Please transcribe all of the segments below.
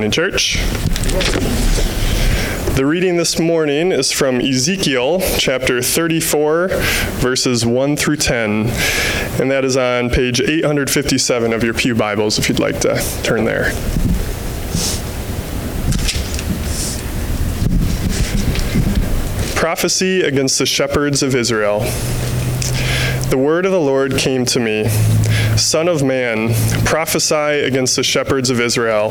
morning, church. The reading this morning is from Ezekiel chapter 34, verses 1 through 10, and that is on page 857 of your Pew Bibles if you'd like to turn there. Prophecy against the shepherds of Israel. The word of the Lord came to me Son of man, prophesy against the shepherds of Israel.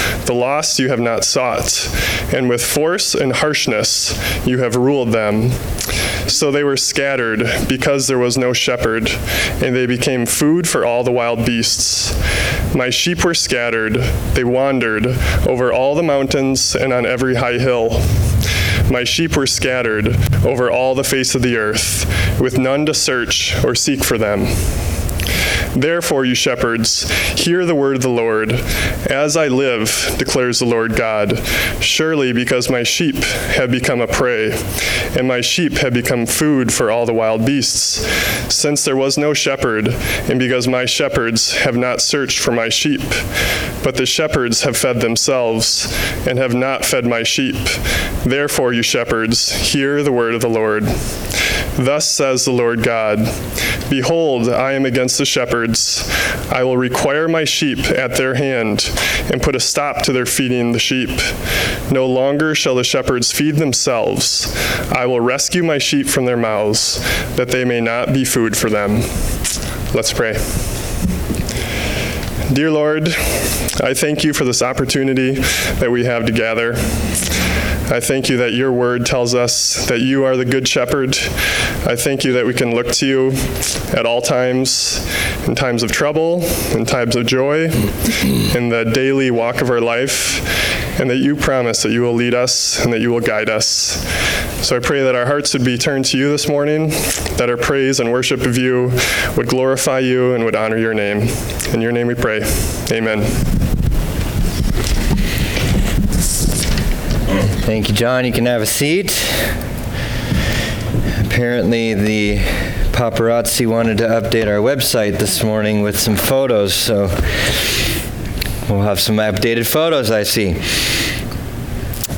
the lost you have not sought, and with force and harshness you have ruled them. So they were scattered because there was no shepherd, and they became food for all the wild beasts. My sheep were scattered, they wandered over all the mountains and on every high hill. My sheep were scattered over all the face of the earth, with none to search or seek for them. Therefore, you shepherds, hear the word of the Lord. As I live, declares the Lord God, surely because my sheep have become a prey, and my sheep have become food for all the wild beasts, since there was no shepherd, and because my shepherds have not searched for my sheep, but the shepherds have fed themselves, and have not fed my sheep. Therefore, you shepherds, hear the word of the Lord. Thus says the Lord God Behold, I am against the shepherds. I will require my sheep at their hand and put a stop to their feeding the sheep. No longer shall the shepherds feed themselves. I will rescue my sheep from their mouths, that they may not be food for them. Let's pray. Dear Lord, I thank you for this opportunity that we have to gather. I thank you that your word tells us that you are the good shepherd. I thank you that we can look to you at all times, in times of trouble, in times of joy, in the daily walk of our life, and that you promise that you will lead us and that you will guide us. So I pray that our hearts would be turned to you this morning, that our praise and worship of you would glorify you and would honor your name. In your name we pray. Amen. Thank you, John. You can have a seat. Apparently, the paparazzi wanted to update our website this morning with some photos, so we'll have some updated photos, I see.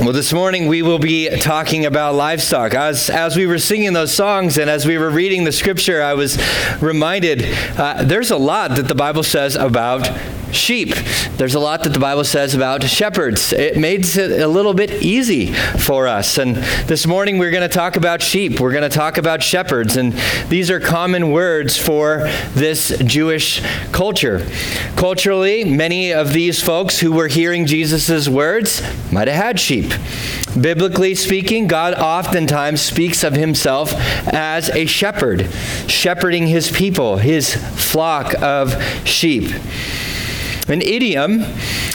Well, this morning we will be talking about livestock. As, as we were singing those songs and as we were reading the scripture, I was reminded uh, there's a lot that the Bible says about sheep. There's a lot that the Bible says about shepherds. It makes it a little bit easy for us. And this morning we're going to talk about sheep. We're going to talk about shepherds. And these are common words for this Jewish culture. Culturally, many of these folks who were hearing Jesus' words might have had sheep. Biblically speaking, God oftentimes speaks of himself as a shepherd, shepherding his people, his flock of sheep. An idiom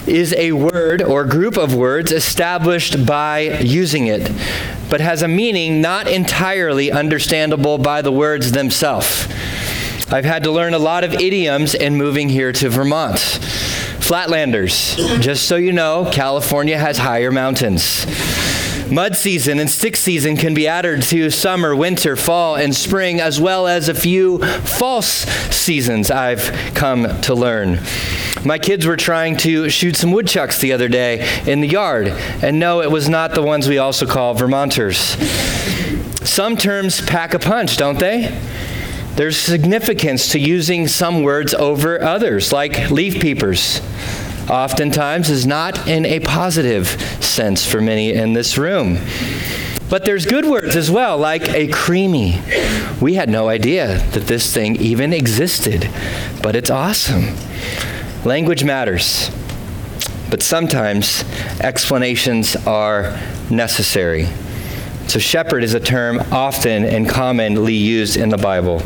is a word or group of words established by using it, but has a meaning not entirely understandable by the words themselves. I've had to learn a lot of idioms in moving here to Vermont. Flatlanders, just so you know, California has higher mountains. Mud season and stick season can be added to summer, winter, fall, and spring, as well as a few false seasons I've come to learn. My kids were trying to shoot some woodchucks the other day in the yard, and no, it was not the ones we also call Vermonters. Some terms pack a punch, don't they? There's significance to using some words over others, like leaf peepers oftentimes is not in a positive sense for many in this room. But there's good words as well, like a creemee. We had no idea that this thing even existed, but it's awesome. Language matters, but sometimes explanations are necessary. So, shepherd is a term often and commonly used in the Bible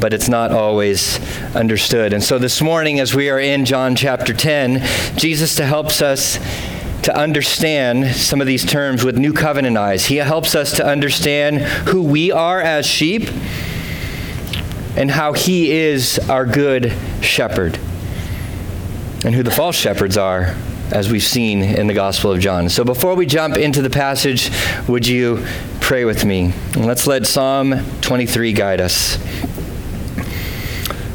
but it's not always understood. And so this morning, as we are in John chapter 10, Jesus helps us to understand some of these terms with new covenant eyes. He helps us to understand who we are as sheep and how He is our good shepherd, and who the false shepherds are, as we've seen in the Gospel of John. So before we jump into the passage, would you pray with me? And let's let Psalm 23 guide us.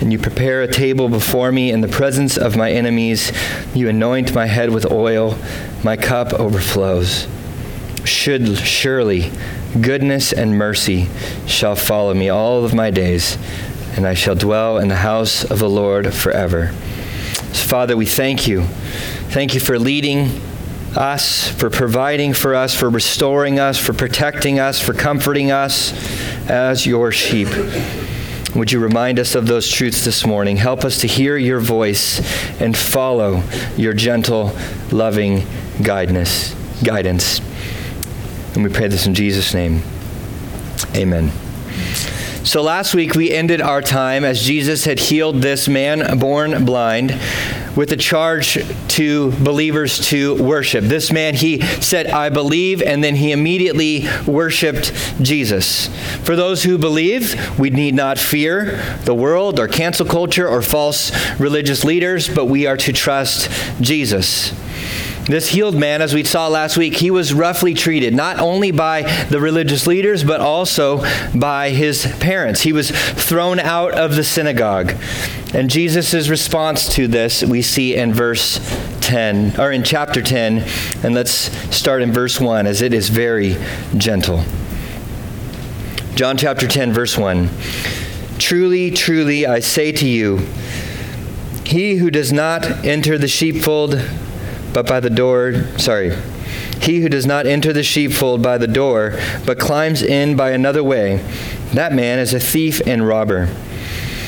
And you prepare a table before me in the presence of my enemies. You anoint my head with oil. My cup overflows. Should surely goodness and mercy shall follow me all of my days, and I shall dwell in the house of the Lord forever. So, Father, we thank you. Thank you for leading us, for providing for us, for restoring us, for protecting us, for comforting us as your sheep. Would you remind us of those truths this morning? Help us to hear your voice and follow your gentle, loving guidance. guidance. And we pray this in Jesus' name. Amen. So last week we ended our time as Jesus had healed this man born blind with a charge to believers to worship. This man, he said, I believe, and then he immediately worshiped Jesus. For those who believe, we need not fear the world or cancel culture or false religious leaders, but we are to trust Jesus. This healed man, as we saw last week, he was roughly treated, not only by the religious leaders, but also by his parents. He was thrown out of the synagogue. And Jesus' response to this we see in verse 10, or in chapter 10, and let's start in verse 1, as it is very gentle. John chapter 10, verse 1. Truly, truly, I say to you, he who does not enter the sheepfold but by the door, sorry, he who does not enter the sheepfold by the door, but climbs in by another way, that man is a thief and robber.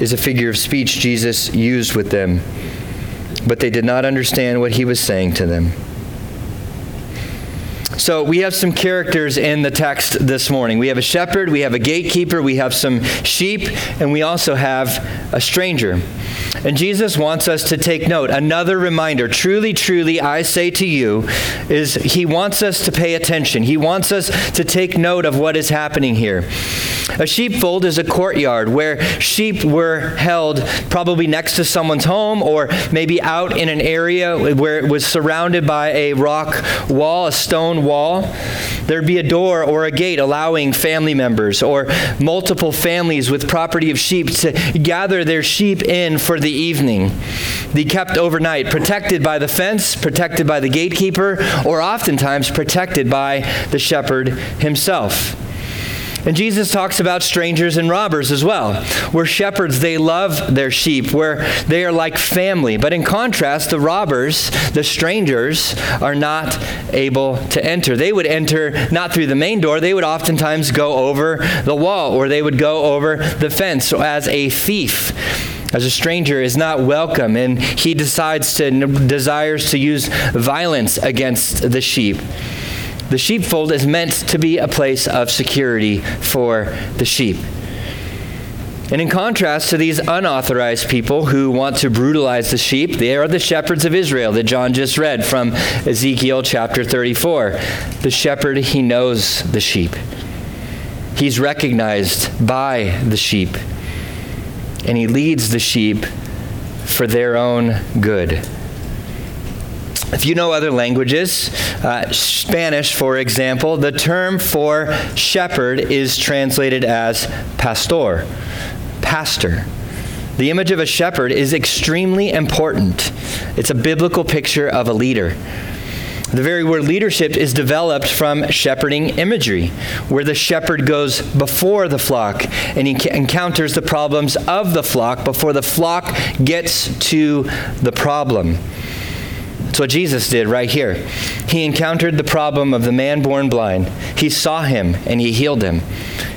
is a figure of speech Jesus used with them, but they did not understand what he was saying to them. So we have some characters in the text this morning. We have a shepherd, we have a gatekeeper, we have some sheep, and we also have a stranger. And Jesus wants us to take note. Another reminder, truly, truly, I say to you, is he wants us to pay attention. He wants us to take note of what is happening here. A sheepfold is a courtyard where sheep were held probably next to someone's home or maybe out in an area where it was surrounded by a rock wall, a stone wall. There'd be a door or a gate allowing family members or multiple families with property of sheep to gather their sheep in for the evening. Be kept overnight, protected by the fence, protected by the gatekeeper, or oftentimes protected by the shepherd himself. And Jesus talks about strangers and robbers as well. Where shepherds, they love their sheep, where they are like family. But in contrast, the robbers, the strangers, are not able to enter. They would enter not through the main door, they would oftentimes go over the wall or they would go over the fence as a thief as a stranger is not welcome and he decides to desires to use violence against the sheep the sheepfold is meant to be a place of security for the sheep. And in contrast to these unauthorized people who want to brutalize the sheep, they are the shepherds of Israel that John just read from Ezekiel chapter 34. The shepherd, he knows the sheep, he's recognized by the sheep, and he leads the sheep for their own good. If you know other languages, uh, Spanish, for example, the term for shepherd is translated as pastor. pastor. The image of a shepherd is extremely important. It's a biblical picture of a leader. The very word leadership is developed from shepherding imagery, where the shepherd goes before the flock and he encounters the problems of the flock before the flock gets to the problem. That's what Jesus did right here. He encountered the problem of the man born blind. He saw him and he healed him.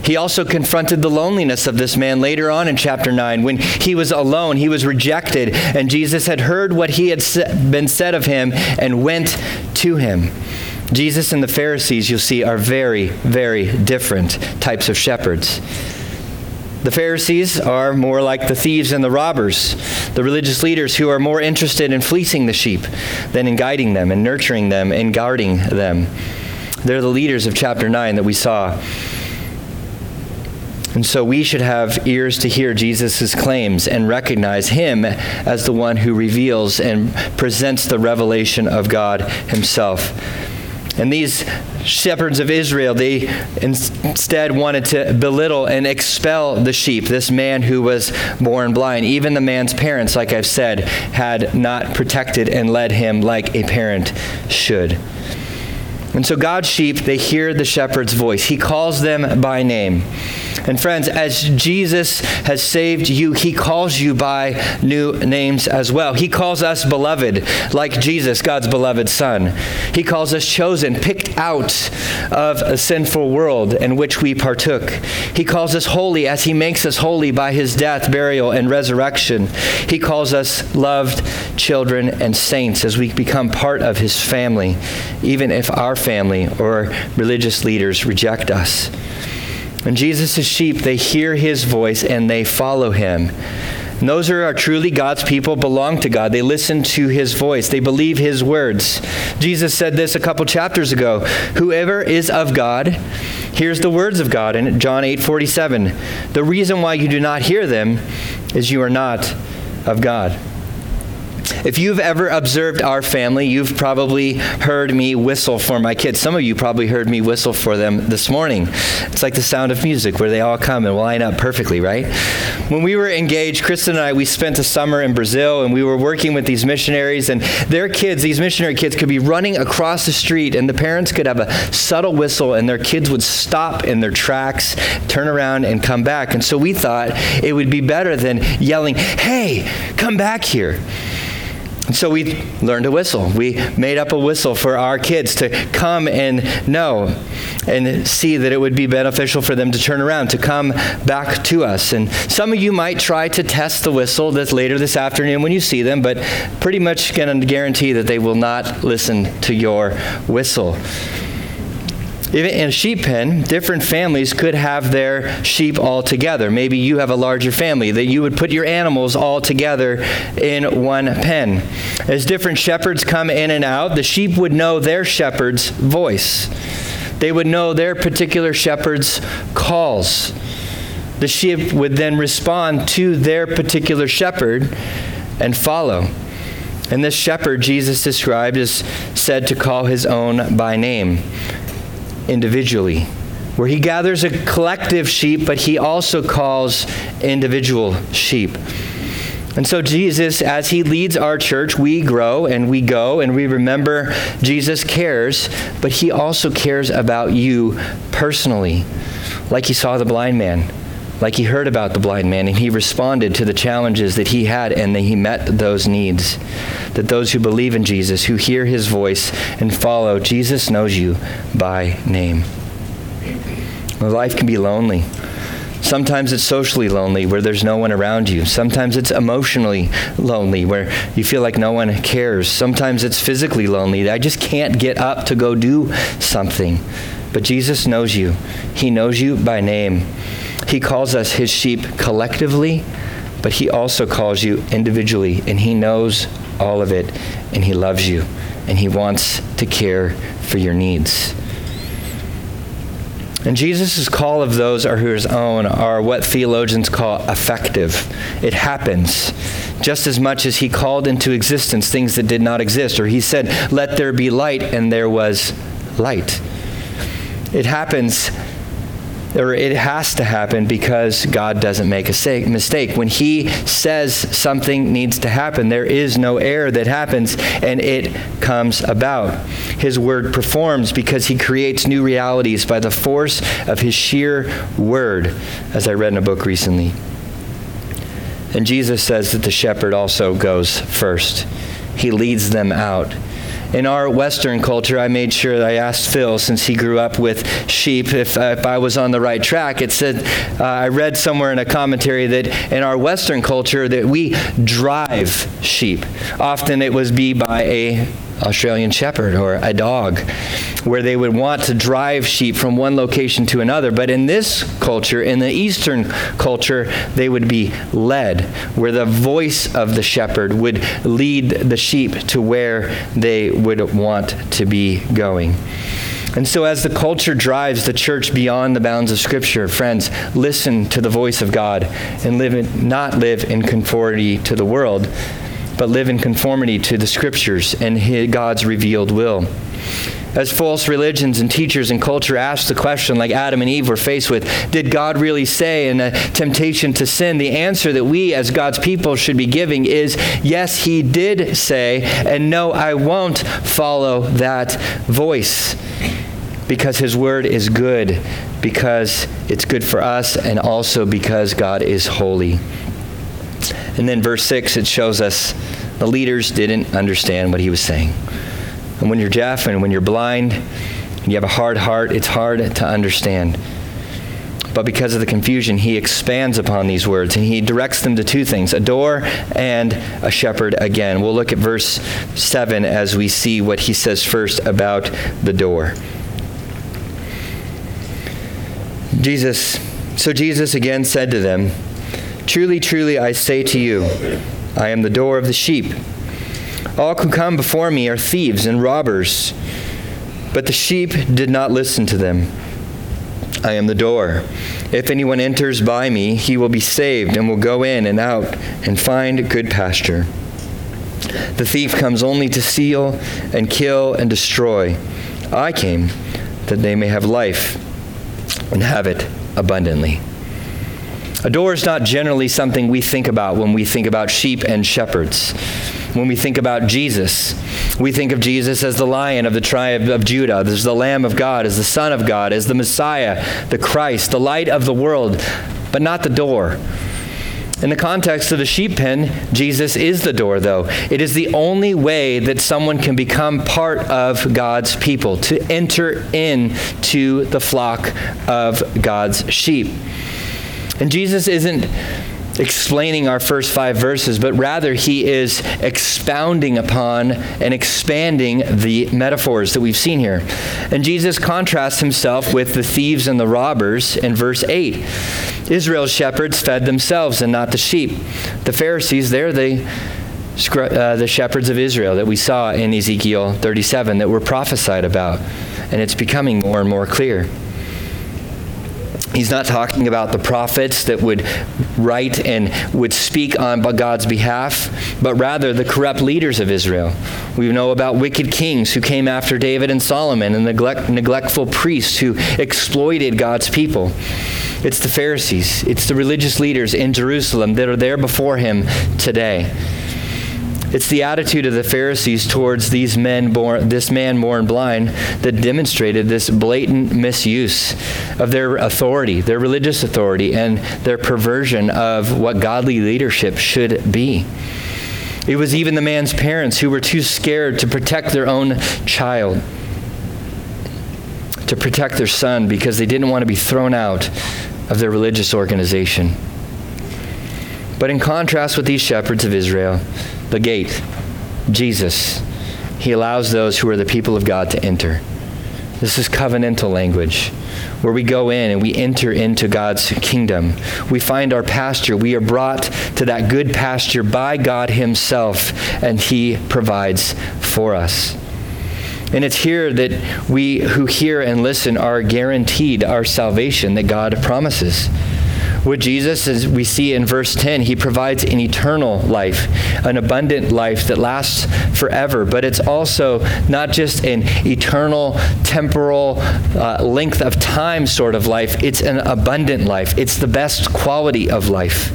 He also confronted the loneliness of this man later on in chapter 9 when he was alone, he was rejected, and Jesus had heard what he had been said of him and went to him. Jesus and the Pharisees, you'll see, are very, very different types of shepherds. The Pharisees are more like the thieves and the robbers, the religious leaders who are more interested in fleecing the sheep than in guiding them and nurturing them and guarding them. They're the leaders of chapter 9 that we saw. And so we should have ears to hear Jesus' claims and recognize him as the one who reveals and presents the revelation of God himself. And these shepherds of Israel, they instead wanted to belittle and expel the sheep, this man who was born blind. Even the man's parents, like I've said, had not protected and led him like a parent should. And so God's sheep, they hear the shepherd's voice. He calls them by name. And friends, as Jesus has saved you, he calls you by new names as well. He calls us beloved, like Jesus, God's beloved Son. He calls us chosen, picked out of a sinful world in which we partook. He calls us holy as he makes us holy by his death, burial, and resurrection. He calls us loved children and saints as we become part of his family, even if our family or religious leaders reject us. And Jesus' sheep, they hear his voice and they follow him. And those who are truly God's people belong to God. They listen to his voice. They believe his words. Jesus said this a couple chapters ago. Whoever is of God hears the words of God in John 8 47. The reason why you do not hear them is you are not of God. If you've ever observed our family, you've probably heard me whistle for my kids. Some of you probably heard me whistle for them this morning. It's like the sound of music where they all come and line up perfectly, right? When we were engaged, Kristen and I, we spent a summer in Brazil and we were working with these missionaries, and their kids, these missionary kids, could be running across the street, and the parents could have a subtle whistle, and their kids would stop in their tracks, turn around, and come back. And so we thought it would be better than yelling, Hey, come back here. So we learned to whistle. We made up a whistle for our kids to come and know and see that it would be beneficial for them to turn around, to come back to us. And some of you might try to test the whistle this later this afternoon when you see them, but pretty much to guarantee that they will not listen to your whistle. In a sheep pen, different families could have their sheep all together. Maybe you have a larger family that you would put your animals all together in one pen. As different shepherds come in and out, the sheep would know their shepherd's voice. They would know their particular shepherd's calls. The sheep would then respond to their particular shepherd and follow. And this shepherd Jesus described is said to call his own by name individually, where he gathers a collective sheep, but he also calls individual sheep. And so, Jesus, as he leads our church, we grow and we go and we remember Jesus cares, but he also cares about you personally, like he saw the blind man like he heard about the blind man and he responded to the challenges that he had and that he met those needs. That those who believe in Jesus, who hear his voice and follow, Jesus knows you by name. Well, life can be lonely. Sometimes it's socially lonely where there's no one around you. Sometimes it's emotionally lonely where you feel like no one cares. Sometimes it's physically lonely. I just can't get up to go do something. But Jesus knows you. He knows you by name. He calls us his sheep collectively, but he also calls you individually, and he knows all of it, and he loves you, and he wants to care for your needs. And Jesus' call of those are his own are what theologians call effective. It happens just as much as he called into existence things that did not exist, or he said, Let there be light, and there was light. It happens or it has to happen because God doesn't make a mistake. When He says something needs to happen, there is no error that happens and it comes about. His word performs because He creates new realities by the force of His sheer word, as I read in a book recently. And Jesus says that the shepherd also goes first, He leads them out in our Western culture, I made sure that I asked Phil, since he grew up with sheep, if, uh, if I was on the right track. It said, uh, I read somewhere in a commentary that in our Western culture that we drive sheep. Often it was be by a Australian shepherd or a dog, where they would want to drive sheep from one location to another. But in this culture, in the Eastern culture, they would be led, where the voice of the shepherd would lead the sheep to where they would want to be going. And so, as the culture drives the church beyond the bounds of Scripture, friends, listen to the voice of God and live in, not live in conformity to the world, but live in conformity to the scriptures and God's revealed will. As false religions and teachers and culture ask the question, like Adam and Eve were faced with, did God really say in a temptation to sin? The answer that we as God's people should be giving is yes, He did say, and no, I won't follow that voice because His word is good, because it's good for us, and also because God is holy. And then verse 6, it shows us the leaders didn't understand what he was saying. And when you're deaf and when you're blind and you have a hard heart, it's hard to understand. But because of the confusion, he expands upon these words and he directs them to two things a door and a shepherd again. We'll look at verse 7 as we see what he says first about the door. Jesus, so Jesus again said to them, Truly, truly, I say to you, I am the door of the sheep. All who come before me are thieves and robbers, but the sheep did not listen to them. I am the door. If anyone enters by me, he will be saved and will go in and out and find good pasture. The thief comes only to steal and kill and destroy. I came that they may have life and have it abundantly. A door is not generally something we think about when we think about sheep and shepherds. When we think about Jesus, we think of Jesus as the lion of the tribe of Judah, as the Lamb of God, as the Son of God, as the Messiah, the Christ, the light of the world, but not the door. In the context of the sheep pen, Jesus is the door, though. It is the only way that someone can become part of God's people, to enter into the flock of God's sheep. And Jesus isn't explaining our first five verses, but rather he is expounding upon and expanding the metaphors that we've seen here. And Jesus contrasts himself with the thieves and the robbers in verse 8. Israel's shepherds fed themselves and not the sheep. The Pharisees, they're the uh, the shepherds of Israel that we saw in Ezekiel 37 that were prophesied about. And it's becoming more and more clear. He's not talking about the prophets that would write and would speak on God's behalf, but rather the corrupt leaders of Israel. We know about wicked kings who came after David and Solomon and neglect, neglectful priests who exploited God's people. It's the Pharisees, it's the religious leaders in Jerusalem that are there before him today. It's the attitude of the Pharisees towards these men born, this man born blind that demonstrated this blatant misuse of their authority, their religious authority, and their perversion of what godly leadership should be. It was even the man's parents who were too scared to protect their own child, to protect their son because they didn't want to be thrown out of their religious organization. But in contrast with these shepherds of Israel, the gate, Jesus, he allows those who are the people of God to enter. This is covenantal language where we go in and we enter into God's kingdom. We find our pasture. We are brought to that good pasture by God Himself, and He provides for us. And it's here that we who hear and listen are guaranteed our salvation that God promises. With Jesus, as we see in verse 10, he provides an eternal life, an abundant life that lasts forever. But it's also not just an eternal, temporal, uh, length of time sort of life, it's an abundant life. It's the best quality of life.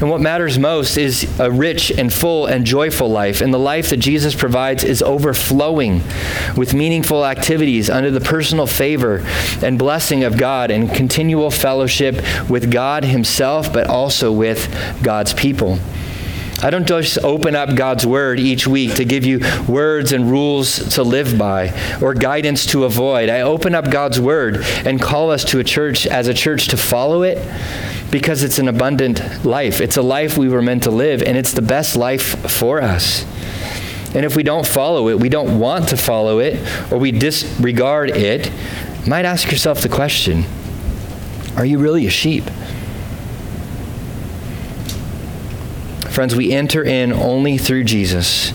And what matters most is a rich and full and joyful life. And the life that Jesus provides is overflowing with meaningful activities under the personal favor and blessing of God and continual fellowship with God Himself, but also with God's people. I don't just open up God's Word each week to give you words and rules to live by or guidance to avoid. I open up God's Word and call us to a church as a church to follow it because it's an abundant life. It's a life we were meant to live, and it's the best life for us. And if we don't follow it, we don't want to follow it, or we disregard it, you might ask yourself the question Are you really a sheep? Friends, we enter in only through Jesus,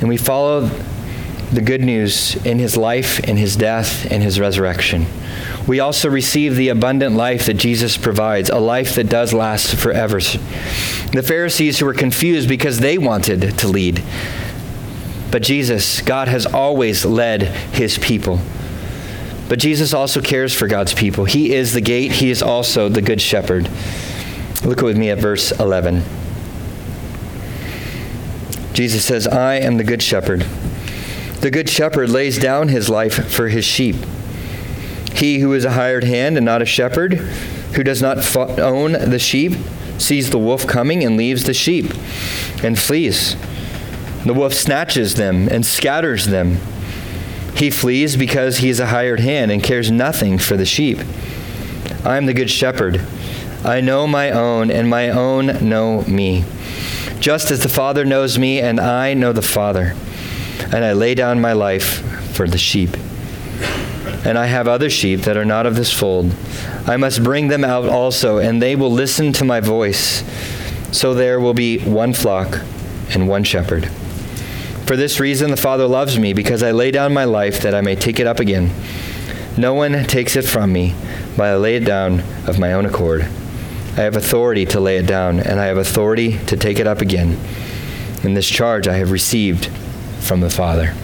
and we follow the good news in his life, in his death, in his resurrection we also receive the abundant life that Jesus provides, a life that does last forever. The Pharisees who were confused because they wanted to lead. But Jesus, God has always led his people. But Jesus also cares for God's people. He is the gate, he is also the good shepherd. Look with me at verse 11. Jesus says, I am the good shepherd. The good shepherd lays down his life for his sheep. He who is a hired hand and not a shepherd, who does not own the sheep, sees the wolf coming and leaves the sheep and flees. The wolf snatches them and scatters them. He flees because he is a hired hand and cares nothing for the sheep. I am the good shepherd. I know my own, and my own know me. Just as the Father knows me, and I know the Father. And I lay down my life for the sheep and I have other sheep that are not of this fold. I must bring them out also, and they will listen to my voice. So there will be one flock and one shepherd. For this reason, the Father loves me, because I lay down my life that I may take it up again. No one takes it from me, but I lay it down of my own accord. I have authority to lay it down, and I have authority to take it up again. And this charge I have received from the Father.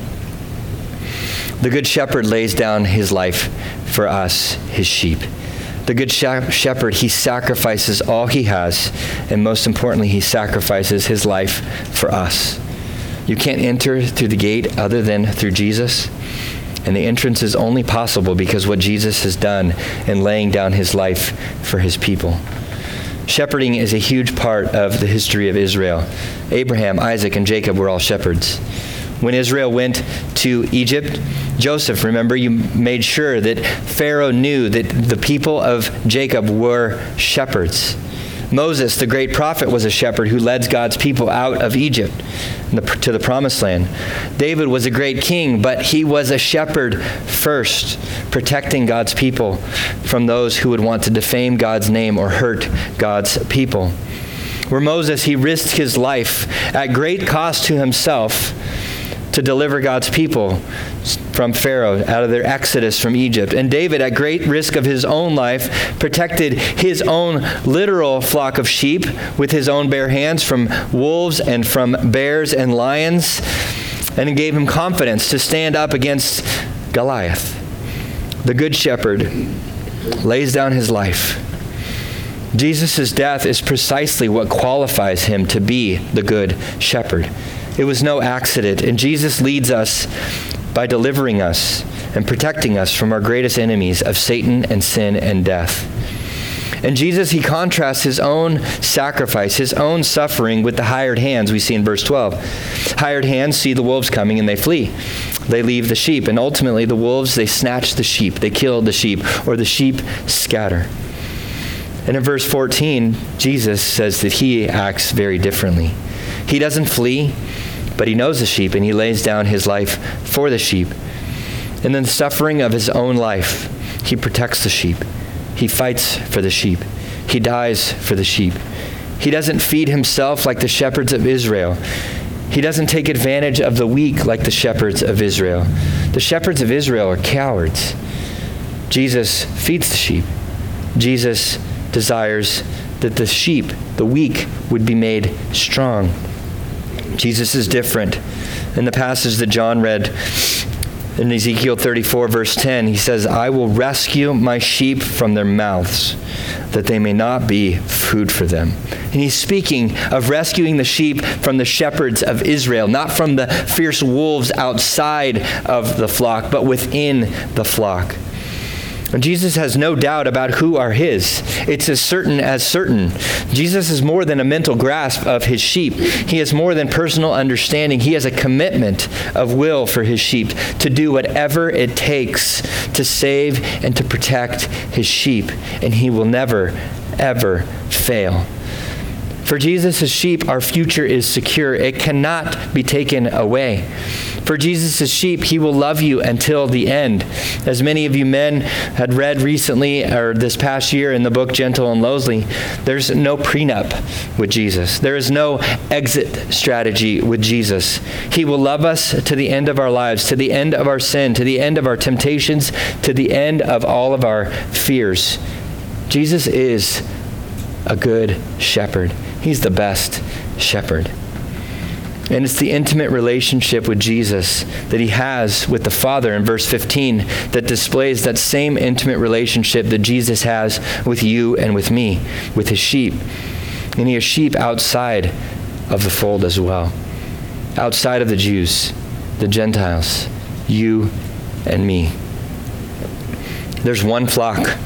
The Good Shepherd lays down his life for us, his sheep. The Good Shepherd, he sacrifices all he has, and most importantly, he sacrifices his life for us. You can't enter through the gate other than through Jesus. And the entrance is only possible because what Jesus has done in laying down his life for his people. Shepherding is a huge part of the history of Israel. Abraham, Isaac, and Jacob were all shepherds. When Israel went to Egypt, Joseph, remember, you made sure that Pharaoh knew that the people of Jacob were shepherds. Moses, the great prophet, was a shepherd who led God's people out of Egypt to the promised land. David was a great king, but he was a shepherd first, protecting God's people from those who would want to defame God's name or hurt God's people. Where Moses, he risked his life at great cost to himself to deliver God's people from Pharaoh out of their exodus from Egypt. And David, at great risk of his own life, protected his own literal flock of sheep with his own bare hands from wolves and from bears and lions. And it gave him confidence to stand up against Goliath. The good shepherd lays down his life. Jesus' death is precisely what qualifies him to be the good shepherd. It was no accident. And Jesus leads us by delivering us and protecting us from our greatest enemies of Satan and sin and death. And Jesus, he contrasts his own sacrifice, his own suffering with the hired hands we see in verse 12. Hired hands see the wolves coming and they flee. They leave the sheep. And ultimately, the wolves, they snatch the sheep, they kill the sheep, or the sheep scatter. And in verse 14, Jesus says that he acts very differently. He doesn't flee, but he knows the sheep and he lays down his life for the sheep. And in the suffering of his own life, he protects the sheep. He fights for the sheep. He dies for the sheep. He doesn't feed himself like the shepherds of Israel. He doesn't take advantage of the weak like the shepherds of Israel. The shepherds of Israel are cowards. Jesus feeds the sheep. Jesus desires that the sheep, the weak, would be made strong. Jesus is different. In the passage that John read, in Ezekiel 34, verse 10, he says, I will rescue my sheep from their mouths, that they may not be food for them. And he's speaking of rescuing the sheep from the shepherds of Israel, not from the fierce wolves outside of the flock, but within the flock. Jesus has no doubt about who are his. It's as certain as certain. Jesus is more than a mental grasp of his sheep. He has more than personal understanding. He has a commitment of will for his sheep to do whatever it takes to save and to protect his sheep. And he will never, ever fail. For Jesus' sheep, our future is secure. It cannot be taken away. For Jesus' sheep, he will love you until the end. As many of you men had read recently or this past year in the book Gentle and Lowly, there's no prenup with Jesus. There is no exit strategy with Jesus. He will love us to the end of our lives, to the end of our sin, to the end of our temptations, to the end of all of our fears. Jesus is a good shepherd. He's the best shepherd. And it's the intimate relationship with Jesus that he has with the Father in verse 15 that displays that same intimate relationship that Jesus has with you and with me, with his sheep. And he has sheep outside of the fold as well, outside of the Jews, the Gentiles, you and me. There's one flock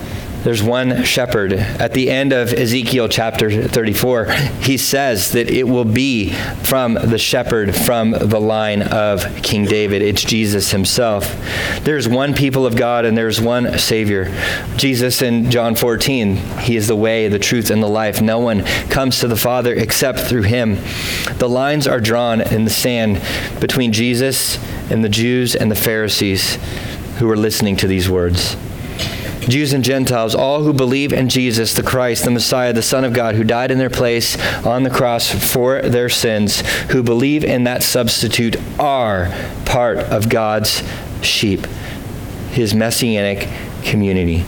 there's one shepherd. At the end of Ezekiel chapter 34, he says that it will be from the shepherd from the line of King David. It's Jesus himself. There's one people of God and there's one Savior. Jesus in John 14, he is the way, the truth, and the life. No one comes to the Father except through him. The lines are drawn in the sand between Jesus and the Jews and the Pharisees who are listening to these words. Jews and Gentiles, all who believe in Jesus, the Christ, the Messiah, the Son of God, who died in their place on the cross for their sins, who believe in that substitute, are part of God's sheep, his messianic community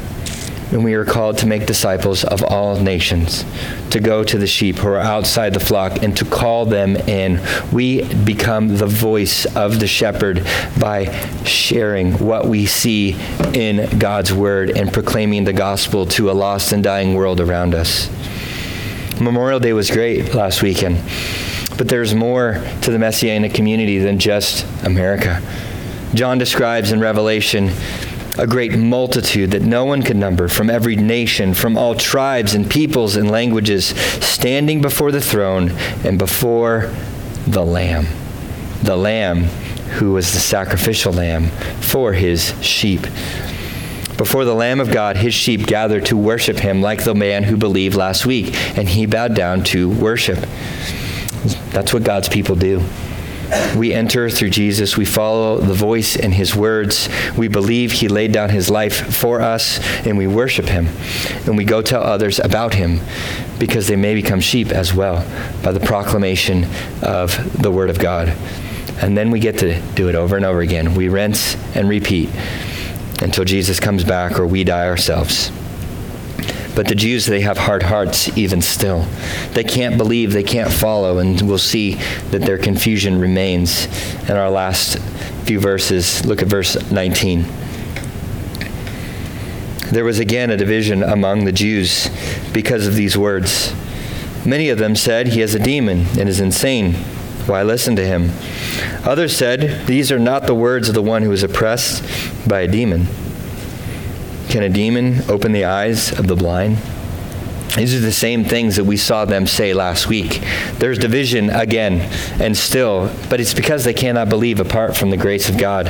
and we are called to make disciples of all nations, to go to the sheep who are outside the flock and to call them in. We become the voice of the shepherd by sharing what we see in God's word and proclaiming the gospel to a lost and dying world around us. Memorial Day was great last weekend, but there's more to the Messianic community than just America. John describes in Revelation a great multitude that no one could number from every nation, from all tribes and peoples and languages, standing before the throne and before the Lamb. The Lamb who was the sacrificial lamb for his sheep. Before the Lamb of God, his sheep gathered to worship him like the man who believed last week, and he bowed down to worship. That's what God's people do. We enter through Jesus. We follow the voice in his words. We believe he laid down his life for us, and we worship him. And we go tell others about him because they may become sheep as well by the proclamation of the word of God. And then we get to do it over and over again. We rinse and repeat until Jesus comes back or we die ourselves. But the Jews, they have hard hearts even still. They can't believe, they can't follow, and we'll see that their confusion remains. In our last few verses, look at verse 19. There was again a division among the Jews because of these words. Many of them said, He has a demon and is insane. Why listen to him? Others said, These are not the words of the one who is oppressed by a demon. Can a demon open the eyes of the blind? These are the same things that we saw them say last week. There's division again and still, but it's because they cannot believe apart from the grace of God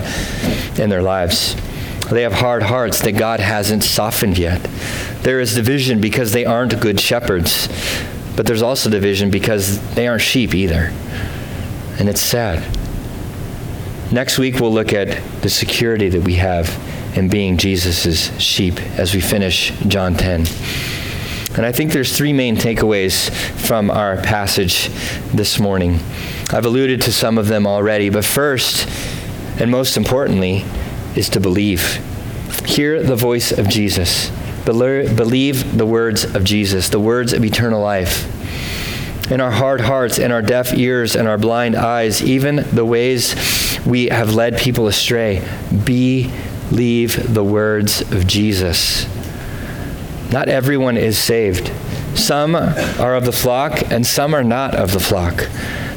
in their lives. They have hard hearts that God hasn't softened yet. There is division because they aren't good shepherds, but there's also division because they aren't sheep either. And it's sad. Next week, we'll look at the security that we have and being Jesus' sheep as we finish John 10. And I think there's three main takeaways from our passage this morning. I've alluded to some of them already, but first, and most importantly, is to believe. Hear the voice of Jesus. Believe the words of Jesus, the words of eternal life. In our hard hearts, in our deaf ears, and our blind eyes, even the ways we have led people astray, believe the words of Jesus. Not everyone is saved. Some are of the flock, and some are not of the flock.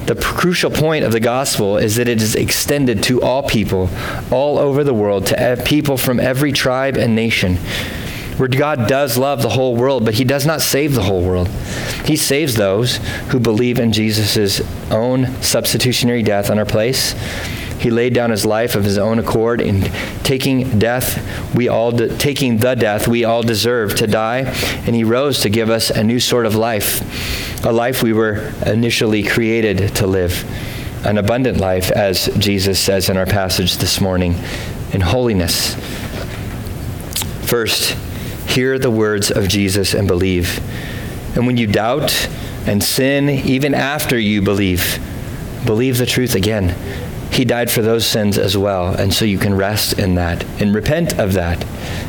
The crucial point of the gospel is that it is extended to all people, all over the world, to people from every tribe and nation. Where God does love the whole world, but He does not save the whole world. He saves those who believe in Jesus' own substitutionary death on our place. He laid down his life of his own accord in taking death we all de- taking the death we all deserve to die and he rose to give us a new sort of life a life we were initially created to live an abundant life as Jesus says in our passage this morning in holiness first hear the words of Jesus and believe. And when you doubt and sin, even after you believe, believe the truth again. He died for those sins as well, and so you can rest in that and repent of that.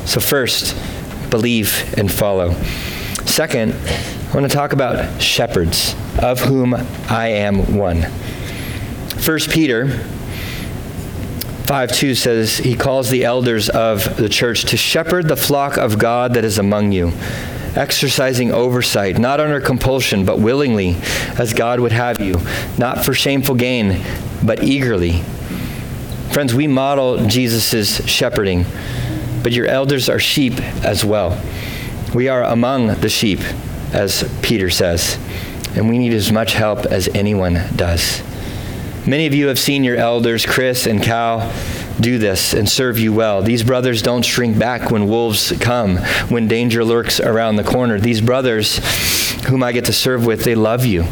So, first, believe and follow. Second, I want to talk about shepherds, of whom I am one. 1 Peter 5 2 says, He calls the elders of the church to shepherd the flock of God that is among you, exercising oversight, not under compulsion, but willingly, as God would have you, not for shameful gain, but eagerly. Friends, we model Jesus' shepherding, but your elders are sheep as well. We are among the sheep, as Peter says, and we need as much help as anyone does. Many of you have seen your elders, Chris and Cal, do this and serve you well. These brothers don't shrink back when wolves come, when danger lurks around the corner. These brothers, whom I get to serve with, they love you.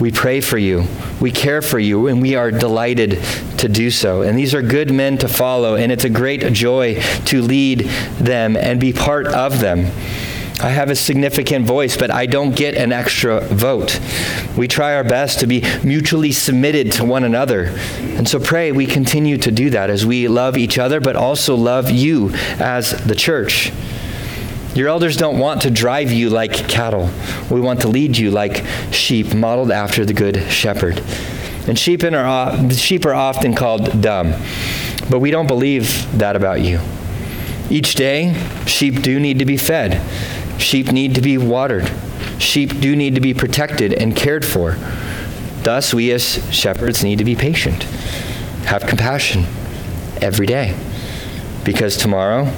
We pray for you. We care for you, and we are delighted to do so. And these are good men to follow, and it's a great joy to lead them and be part of them. I have a significant voice, but I don't get an extra vote. We try our best to be mutually submitted to one another. And so pray we continue to do that as we love each other, but also love you as the church. Your elders don't want to drive you like cattle. We want to lead you like sheep, modeled after the good shepherd. And sheep are, sheep are often called dumb, but we don't believe that about you. Each day, sheep do need to be fed. Sheep need to be watered. Sheep do need to be protected and cared for. Thus, we as shepherds need to be patient, have compassion every day. Because tomorrow,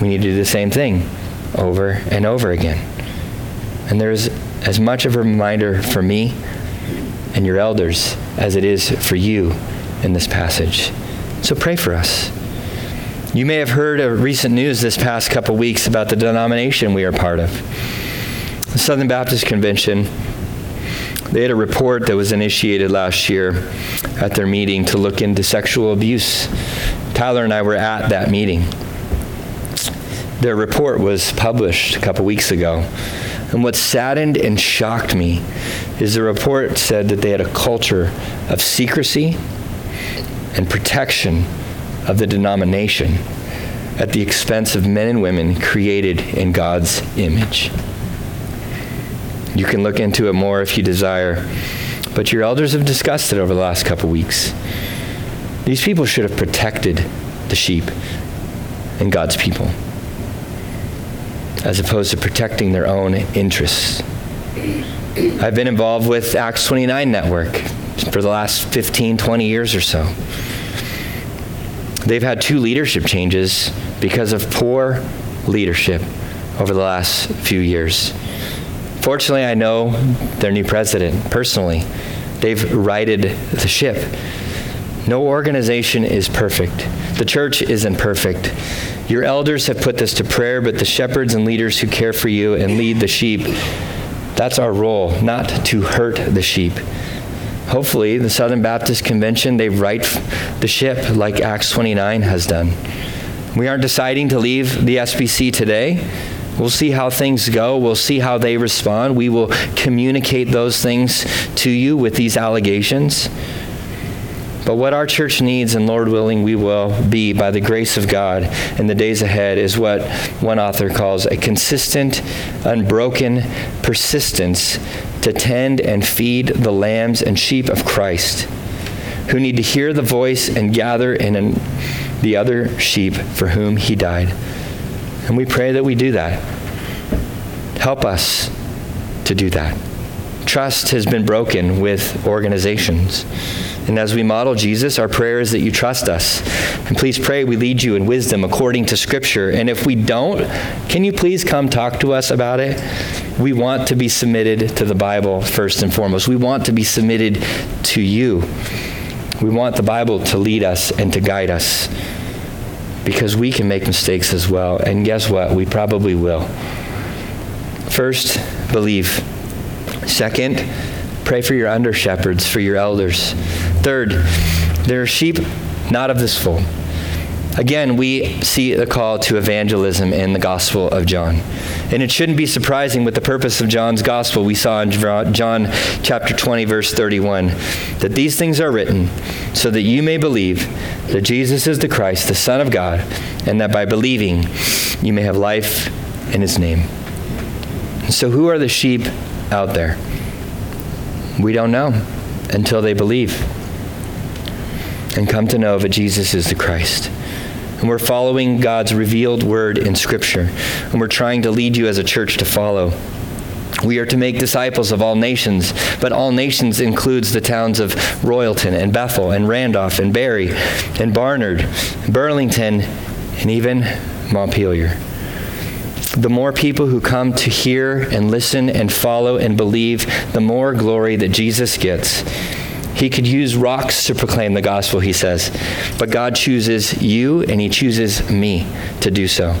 we need to do the same thing over and over again. And there's as much of a reminder for me and your elders as it is for you in this passage. So pray for us. You may have heard of recent news this past couple weeks about the denomination we are part of. The Southern Baptist Convention, they had a report that was initiated last year at their meeting to look into sexual abuse. Tyler and I were at that meeting. Their report was published a couple weeks ago. And what saddened and shocked me is the report said that they had a culture of secrecy and protection of the denomination at the expense of men and women created in God's image. You can look into it more if you desire, but your elders have discussed it over the last couple weeks. These people should have protected the sheep and God's people as opposed to protecting their own interests. I've been involved with Acts 29 Network for the last 15, 20 years or so. They've had two leadership changes because of poor leadership over the last few years. Fortunately, I know their new president personally. They've righted the ship. No organization is perfect. The church isn't perfect. Your elders have put this to prayer, but the shepherds and leaders who care for you and lead the sheep, that's our role, not to hurt the sheep hopefully, the Southern Baptist Convention, they right the ship like Acts 29 has done. We aren't deciding to leave the SBC today. We'll see how things go. We'll see how they respond. We will communicate those things to you with these allegations. But what our church needs, and Lord willing, we will be by the grace of God in the days ahead, is what one author calls a consistent, unbroken persistence to tend and feed the lambs and sheep of Christ who need to hear the voice and gather in the other sheep for whom he died. And we pray that we do that. Help us to do that. Trust has been broken with organizations. And as we model Jesus, our prayer is that you trust us. And please pray we lead you in wisdom according to Scripture. And if we don't, can you please come talk to us about it? We want to be submitted to the Bible first and foremost. We want to be submitted to you. We want the Bible to lead us and to guide us because we can make mistakes as well. And guess what? We probably will. First, believe. Second, pray for your under shepherds, for your elders. Third, there are sheep not of this fold. Again, we see the call to evangelism in the Gospel of John. And it shouldn't be surprising with the purpose of John's Gospel we saw in John chapter 20, verse 31, that these things are written so that you may believe that Jesus is the Christ, the Son of God, and that by believing you may have life in his name. So, who are the sheep out there? We don't know until they believe and come to know that Jesus is the Christ. And we're following God's revealed word in Scripture. And we're trying to lead you as a church to follow. We are to make disciples of all nations, but all nations includes the towns of Royalton and Bethel and Randolph and Barre and Barnard, Burlington, and even Montpelier. The more people who come to hear and listen and follow and believe, the more glory that Jesus gets. He could use rocks to proclaim the gospel, he says. But God chooses you and he chooses me to do so.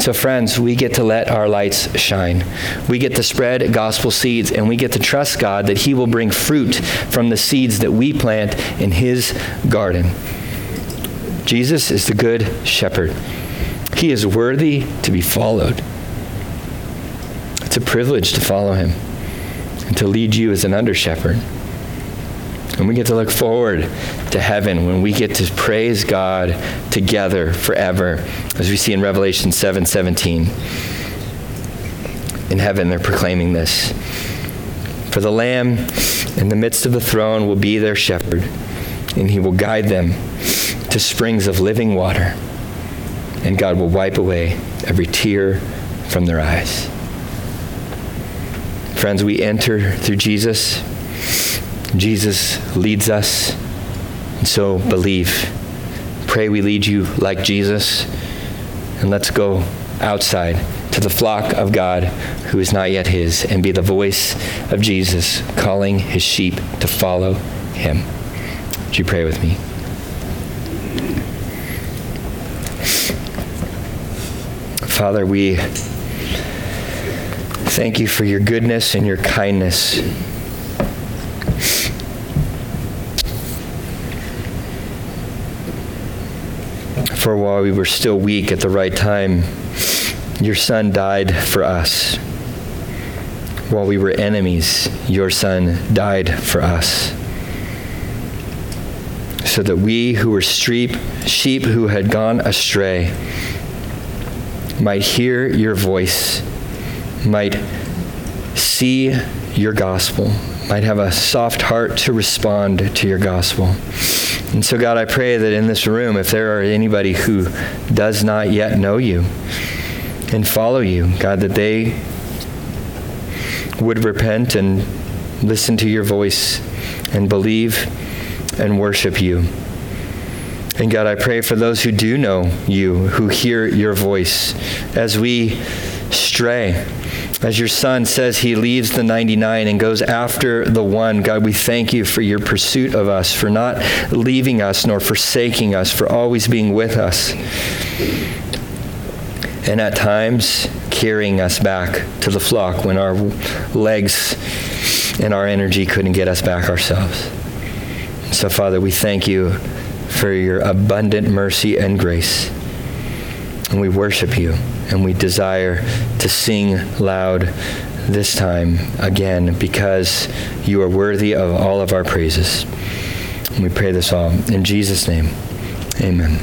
So, friends, we get to let our lights shine. We get to spread gospel seeds, and we get to trust God that He will bring fruit from the seeds that we plant in His garden. Jesus is the good shepherd. He is worthy to be followed. It's a privilege to follow Him and to lead you as an under shepherd. And we get to look forward to heaven when we get to praise God together forever, as we see in Revelation 7 17. In heaven, they're proclaiming this. For the Lamb in the midst of the throne will be their shepherd, and he will guide them to springs of living water, and God will wipe away every tear from their eyes. Friends, we enter through Jesus Jesus leads us, and so believe. Pray we lead you like Jesus, and let's go outside to the flock of God who is not yet his, and be the voice of Jesus calling his sheep to follow him. Would you pray with me? Father, we thank you for your goodness and your kindness. For while we were still weak at the right time, your Son died for us. While we were enemies, your Son died for us. So that we who were sheep, sheep who had gone astray might hear your voice, might see your gospel, might have a soft heart to respond to your gospel. And so, God, I pray that in this room, if there are anybody who does not yet know you and follow you, God, that they would repent and listen to your voice and believe and worship you. And God, I pray for those who do know you, who hear your voice, as we stray as your son says, he leaves the 99 and goes after the one. God, we thank you for your pursuit of us, for not leaving us nor forsaking us, for always being with us. And at times, carrying us back to the flock when our legs and our energy couldn't get us back ourselves. So, Father, we thank you for your abundant mercy and grace. And we worship you and we desire to sing loud this time again because you are worthy of all of our praises. We pray this all in Jesus' name. Amen.